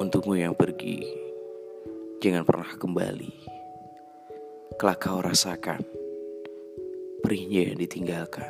Untukmu yang pergi, jangan pernah kembali. Kelak kau rasakan perihnya yang ditinggalkan.